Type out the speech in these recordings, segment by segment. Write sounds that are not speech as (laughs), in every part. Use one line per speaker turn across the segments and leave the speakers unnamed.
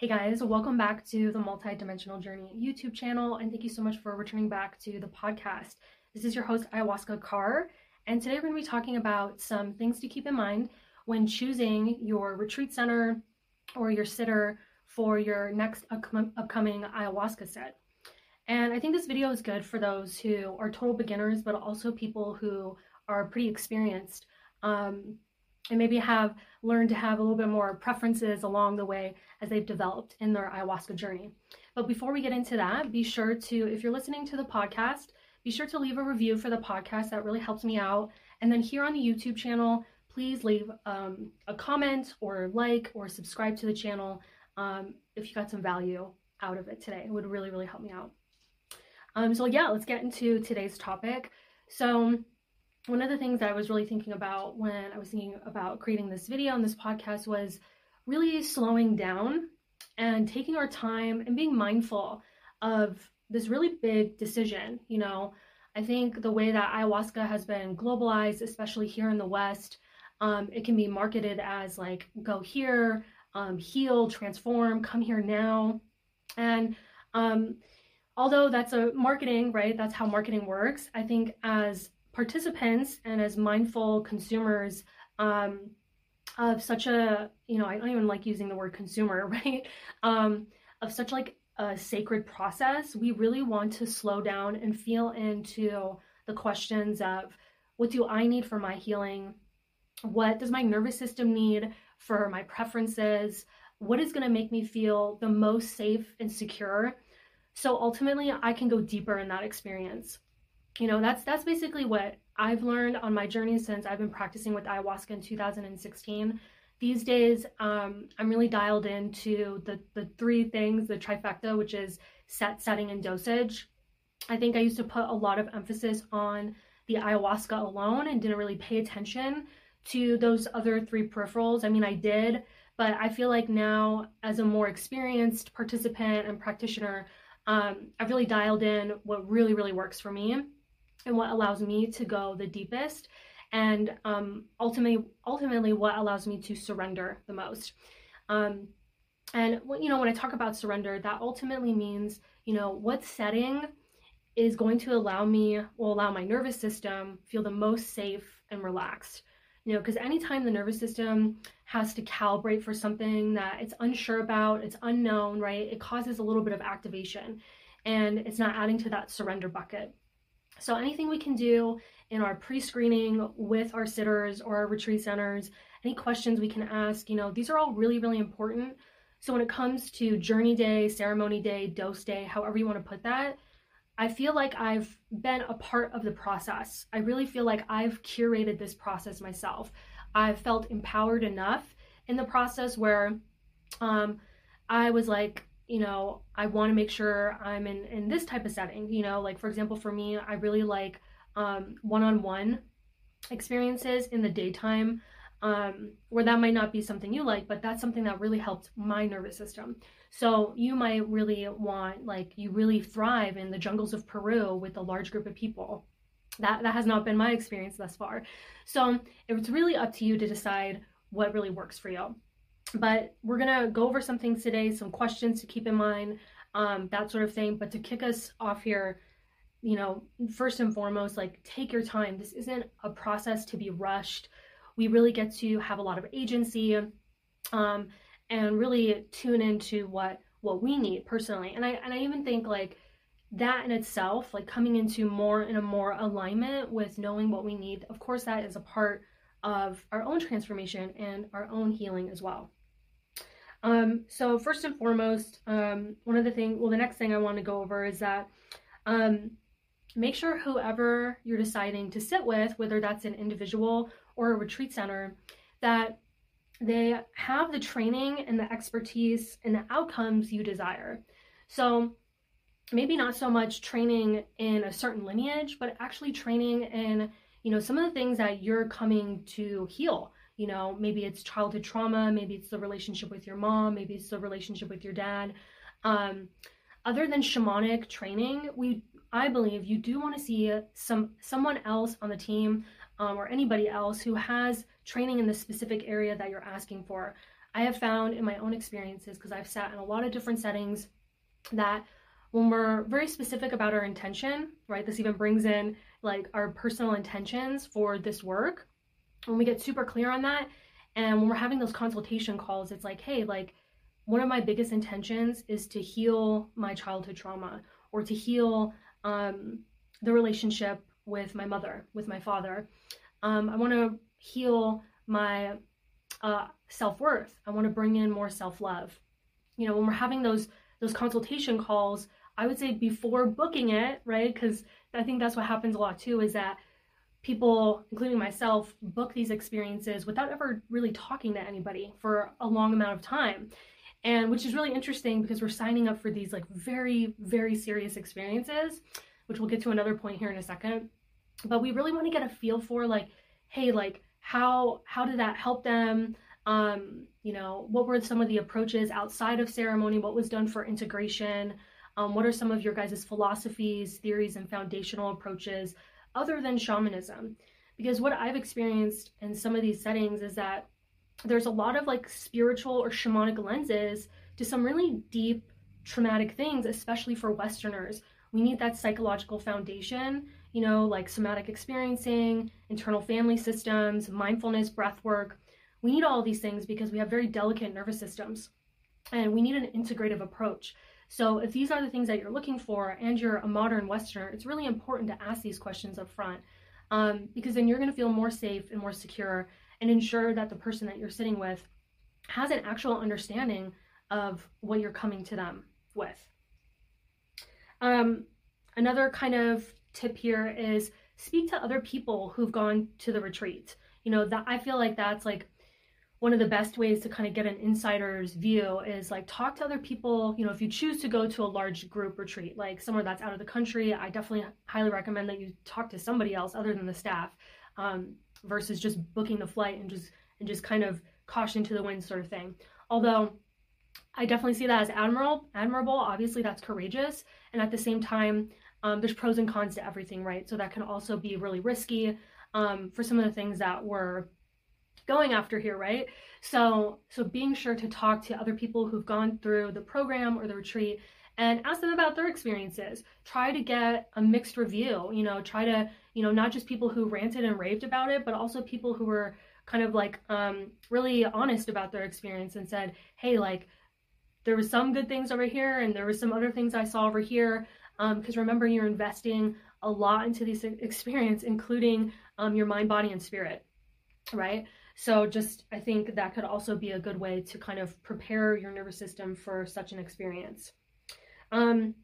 Hey guys, welcome back to the Multidimensional Journey YouTube channel, and thank you so much for returning back to the podcast. This is your host, Ayahuasca Kaur, and today we're going to be talking about some things to keep in mind when choosing your retreat center or your sitter for your next upcoming ayahuasca set. And I think this video is good for those who are total beginners, but also people who are pretty experienced um, and maybe have learned to have a little bit more preferences along the way as they've developed in their ayahuasca journey. But before we get into that, be sure to, if you're listening to the podcast, be sure to leave a review for the podcast. That really helps me out. And then here on the YouTube channel, please leave um, a comment or like or subscribe to the channel um, if you got some value out of it today. It would really, really help me out. Um, so yeah, let's get into today's topic. So one of the things that I was really thinking about when I was thinking about creating this video and this podcast was really slowing down and taking our time and being mindful of this really big decision. You know, I think the way that ayahuasca has been globalized, especially here in the West, um, it can be marketed as like go here, um, heal, transform, come here now. And um, although that's a marketing, right? That's how marketing works. I think as participants and as mindful consumers um, of such a you know i don't even like using the word consumer (laughs) right? Um, of such like a sacred process we really want to slow down and feel into the questions of what do i need for my healing? What does my nervous system need for my preferences? What is going to make me feel the most safe and secure? So ultimately i can go deeper in that experience you know that's that's basically what i've learned on my journey since i've been practicing with ayahuasca in 2016 these days um, i'm really dialed into the the three things the trifecta which is set setting and dosage. I think i used to put a lot of emphasis on the ayahuasca alone and didn't really pay attention to those other three peripherals. I mean i did but i feel like now as a more experienced participant and practitioner um, i've really dialed in what really really works for me and what allows me to go the deepest and um, ultimately ultimately what allows me to surrender the most. Um, and you know when i talk about surrender that ultimately means you know what setting is going to allow me will allow my nervous system feel the most safe and relaxed. You know because anytime the nervous system has to calibrate for something that it's unsure about it's unknown right it causes a little bit of activation and it's not adding to that surrender bucket so anything we can do in our pre-screening with our sitters or our retreat centers, any questions we can ask, you know, these are all really, really important. So when it comes to journey day, ceremony day, dose day, however you want to put that, I feel like I've been a part of the process. I really feel like I've curated this process myself. I've felt empowered enough in the process where um, I was like, you know, I want to make sure I'm in, in this type of setting. You know, like for example, for me, I really like um, one-on-one experiences in the daytime um, where that might not be something you like, but that's something that really helped my nervous system. So you might really want, like, you really thrive in the jungles of Peru with a large group of people. That that has not been my experience thus far. So it's really up to you to decide what really works for you. But we're to go over some things today, some questions to keep in mind, um, that sort of thing. But to kick us off here, you know, first and foremost, like take your time. This isn't a process to be rushed. We really get to have a lot of agency um, and really tune into what what we need personally. And I and I even think like that in itself, like coming into more in a more alignment with knowing what we need. Of course, that is a part of our own transformation and our own healing as well. Um, so first and foremost, um, one of the things, well, the next thing I want to go over is that um, make sure whoever you're deciding to sit with, whether that's an individual or a retreat center, that they have the training and the expertise and the outcomes you desire. So maybe not so much training in a certain lineage, but actually training in, you know, some of the things that you're coming to heal you know maybe it's childhood trauma maybe it's the relationship with your mom maybe it's the relationship with your dad um, other than shamanic training we i believe you do want to see some someone else on the team um, or anybody else who has training in the specific area that you're asking for I have found in my own experiences, because I've sat in a lot of different settings, that when we're very specific about our intention, right, this even brings in like our personal intentions for this work. When we get super clear on that, and when we're having those consultation calls, it's like, hey, like one of my biggest intentions is to heal my childhood trauma or to heal um, the relationship with my mother, with my father. Um, I want to heal my uh, self worth. I want to bring in more self love. You know, when we're having those those consultation calls, I would say before booking it, right? Because I think that's what happens a lot too. Is that people, including myself, book these experiences without ever really talking to anybody for a long amount of time. And which is really interesting because we're signing up for these like very, very serious experiences, which we'll get to another point here in a second. But we really want to get a feel for like, hey, like how how did that help them? Um, you know, what were some of the approaches outside of ceremony? What was done for integration? Um, what are some of your guys' philosophies, theories, and foundational approaches other than shamanism? Because what I've experienced in some of these settings is that there's a lot of like spiritual or shamanic lenses to some really deep traumatic things, especially for Westerners. We need that psychological foundation, you know, like somatic experiencing, internal family systems, mindfulness, breath work. We need all these things because we have very delicate nervous systems and we need an integrative approach. So, if these are the things that you're looking for and you're a modern Westerner, it's really important to ask these questions up front um, because then you're going to feel more safe and more secure and ensure that the person that you're sitting with has an actual understanding of what you're coming to them with. Um, another kind of tip here is speak to other people who've gone to the retreat. You know, that I feel like that's like one of the best ways to kind of get an insider's view is like talk to other people. You know, if you choose to go to a large group retreat, like somewhere that's out of the country, I definitely highly recommend that you talk to somebody else other than the staff um, versus just booking the flight and just and just kind of caution to the wind sort of thing. Although I definitely see that as admirable. Admirable, obviously, that's courageous, and at the same time, um, there's pros and cons to everything, right? So that can also be really risky um, for some of the things that we're going after here, right? So, so being sure to talk to other people who've gone through the program or the retreat and ask them about their experiences. Try to get a mixed review, you know, try to, you know, not just people who ranted and raved about it, but also people who were kind of like um, really honest about their experience and said, hey, like, there was some good things over here and there was some other things I saw over here. Because um, remember, you're investing a lot into this experience, including um, your mind, body, and spirit, right? So just I think that could also be a good way to kind of prepare your nervous system for such an experience. Um,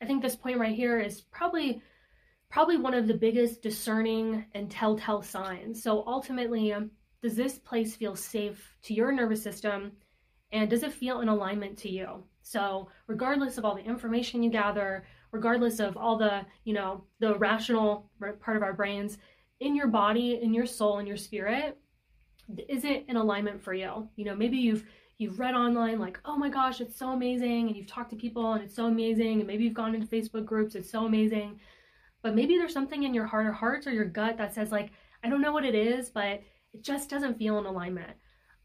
I think this point right here is probably probably one of the biggest discerning and telltale signs. So ultimately, um, does this place feel safe to your nervous system and does it feel in alignment to you? So, regardless of all the information you gather, regardless of all the, you know, the rational part of our brains, in your body, in your soul, in your spirit, is it in alignment for you? You know, maybe you've you've read online like, "Oh my gosh, it's so amazing," and you've talked to people and it's so amazing, and maybe you've gone into Facebook groups, it's so amazing. But maybe there's something in your heart or hearts or your gut that says like, "I don't know what it is, but it just doesn't feel in alignment."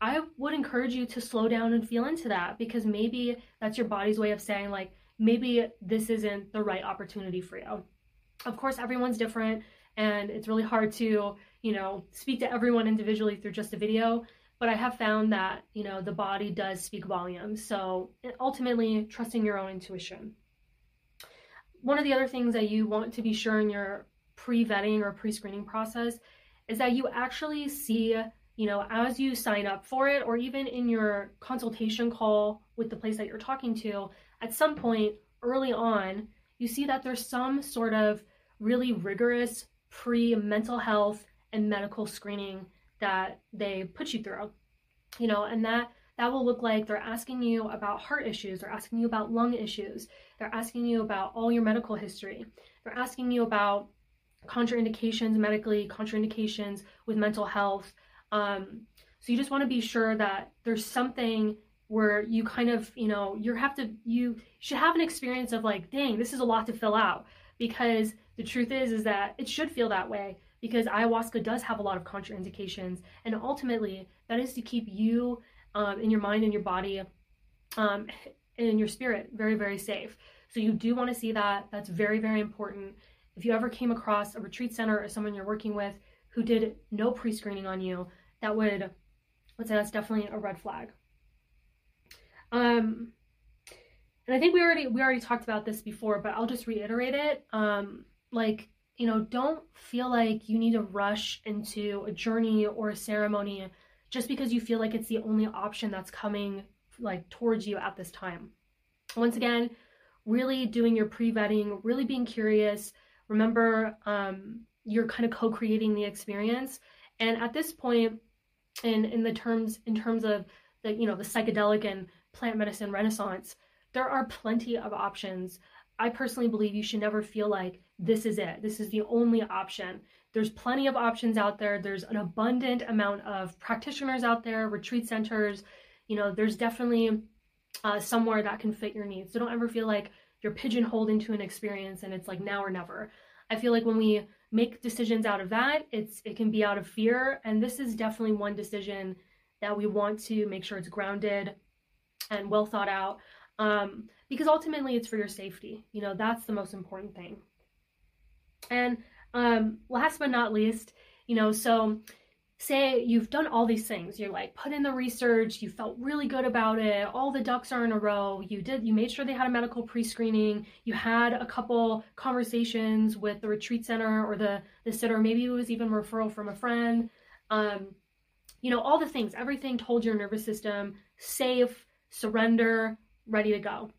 I would encourage you to slow down and feel into that because maybe that's your body's way of saying like, maybe this isn't the right opportunity for you. Of course, everyone's different and it's really hard to you know, speak to everyone individually through just a video, but I have found that, you know, the body does speak volumes. So ultimately, trusting your own intuition. One of the other things that you want to be sure in your pre vetting or pre screening process is that you actually see, you know, as you sign up for it, or even in your consultation call with the place that you're talking to, at some point early on, you see that there's some sort of really rigorous pre mental health and medical screening that they put you through. You know, and that that will look like they're asking you about heart issues, they're asking you about lung issues, they're asking you about all your medical history, they're asking you about contraindications medically, contraindications with mental health. Um, so you just want to be sure that there's something where you kind of, you know, you have to, you should have an experience of like, dang, this is a lot to fill out. Because the truth is, is that it should feel that way because ayahuasca does have a lot of contraindications and ultimately that is to keep you um, in your mind and your body, um, and in your spirit. Very, very safe. So you do want to see that. That's very, very important. If you ever came across a retreat center or someone you're working with who did no pre-screening on you, that would, let's say that's definitely a red flag. Um, and I think we already we already talked about this before, but I'll just reiterate it. Um, like you know, don't feel like you need to rush into a journey or a ceremony just because you feel like it's the only option that's coming like towards you at this time. Once again, really doing your pre-vetting, really being curious. Remember, um, you're kind of co-creating the experience. And at this point, in in the terms in terms of the you know the psychedelic and plant medicine renaissance, there are plenty of options. I personally believe you should never feel like this is it. This is the only option. There's plenty of options out there. There's an abundant amount of practitioners out there, retreat centers. You know, there's definitely uh, somewhere that can fit your needs. So don't ever feel like you're pigeonholed into an experience and it's like now or never. I feel like when we make decisions out of that, it's it can be out of fear, and this is definitely one decision that we want to make sure it's grounded and well thought out um, because ultimately it's for your safety. You know, that's the most important thing. And um, last but not least, you know, so say you've done all these things. You're like put in the research you felt really good about it all the ducks are in a row. You did you made sure they had a medical pre-screening. You had a couple conversations with the retreat center or the the sitter. Maybe it was even referral from a friend. Um, you know all the things. Everything told your nervous system safe surrender ready to go.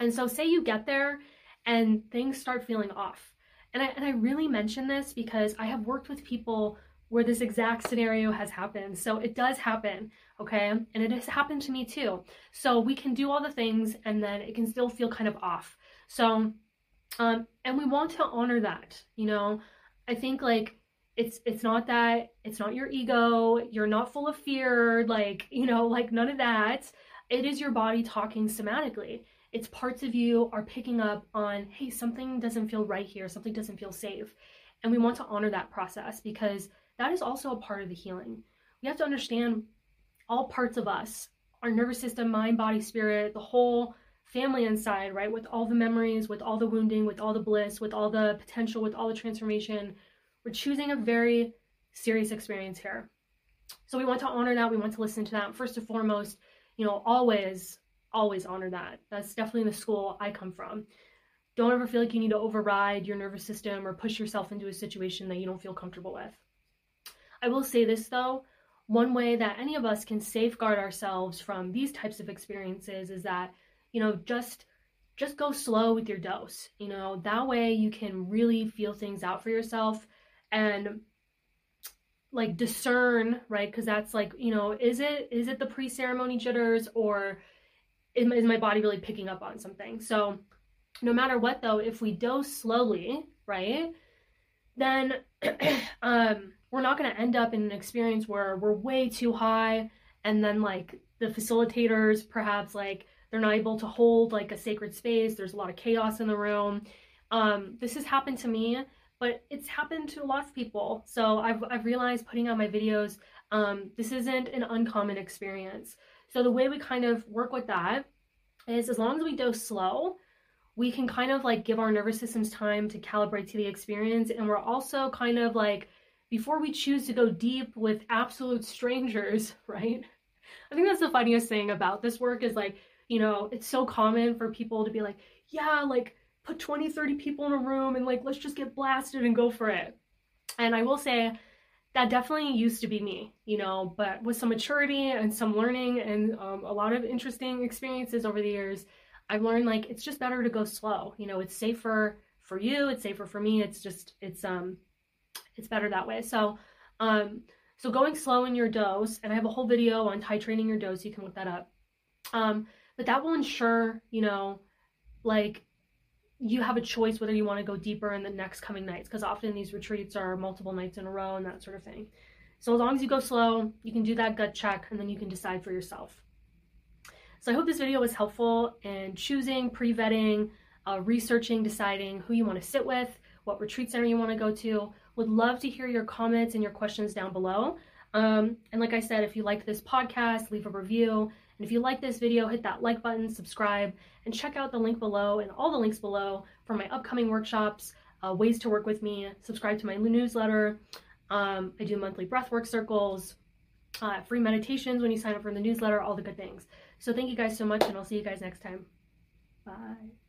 And so, say you get there and things start feeling off. And I, and I really mention this because I have worked with people where this exact scenario has happened. So it does happen, okay? And it has happened to me too. So we can do all the things and then it can still feel kind of off. So, um, and we want to honor that, you know? I think like it's it's not that it's not your ego, you're not full of fear, like, you know, like none of that it is your body talking somatically. It's parts of you are picking up on, hey, something doesn't feel right here, something doesn't feel safe. And we want to honor that process because that is also a part of the healing. We have to understand all parts of us, our nervous system, mind, body, spirit, the whole family inside, right? With all the memories, with all the wounding, with all the bliss, with all the potential, with all the transformation. We're choosing a very serious experience here. So we want to honor that. We want to listen to that. First and foremost, you know, always, always honor that. That's definitely the school I come from. Don't ever feel like you need to override your nervous system or push yourself into a situation that you don't feel comfortable with. I will say this though one way that any of us can safeguard ourselves from these types of experiences is that, you know, just just go slow with your dose. You know, that way you can really feel things out for yourself and like discern right because that's like you know is it is it the pre-ceremony jitters or is, my body really picking up on something so no matter what though if we dose slowly right then (clears throat) um we're not going to end up in an experience where we're way too high and then like the facilitators perhaps like they're not able to hold like a sacred space there's a lot of chaos in the room um this has happened to me but it's happened to a lot of people. So I've, I've realized putting out my videos, um, this isn't an uncommon experience. So the way we kind of work with that is as long as we dose slow, we can kind of like give our nervous systems time to calibrate to the experience. And we're also kind of like, before we choose to go deep with absolute strangers, (laughs) right? I think that's the funniest thing about this work is like, you know, it's so common for people to be like, yeah, like put 20, 30 people in a room and like, let's just get blasted and go for it. And I will say that definitely used to be me, you know, but with some maturity and some learning and um, a lot of interesting experiences over the years, I've learned like it's just better to go slow. You know, it's safer for you, it's safer for me. It's just it's um it's better that way. So um so going slow in your dose, and I have a whole video on titrating your dose, you can look that up. Um, but that will ensure, you know, like you have a choice whether you want to go deeper in the next coming nights because often these retreats are multiple nights in a row and that sort of thing. So as long as you go slow, you can do that gut check and then you can decide for yourself. So I hope this video was helpful in choosing, pre-vetting, uh, researching, deciding who you want to sit with, what retreat center you want to go to. Would love to hear your comments and your questions down below. Um, and like I said, if you like this podcast, leave a review. And if you like this video, hit that like button, subscribe, and check out the link below and all the links below for my upcoming workshops, uh, ways to work with me, subscribe to my newsletter. Um, I do monthly breathwork circles, uh, free meditations when you sign up for the newsletter, all the good things. So thank you guys so much, and I'll see you guys next time. Bye.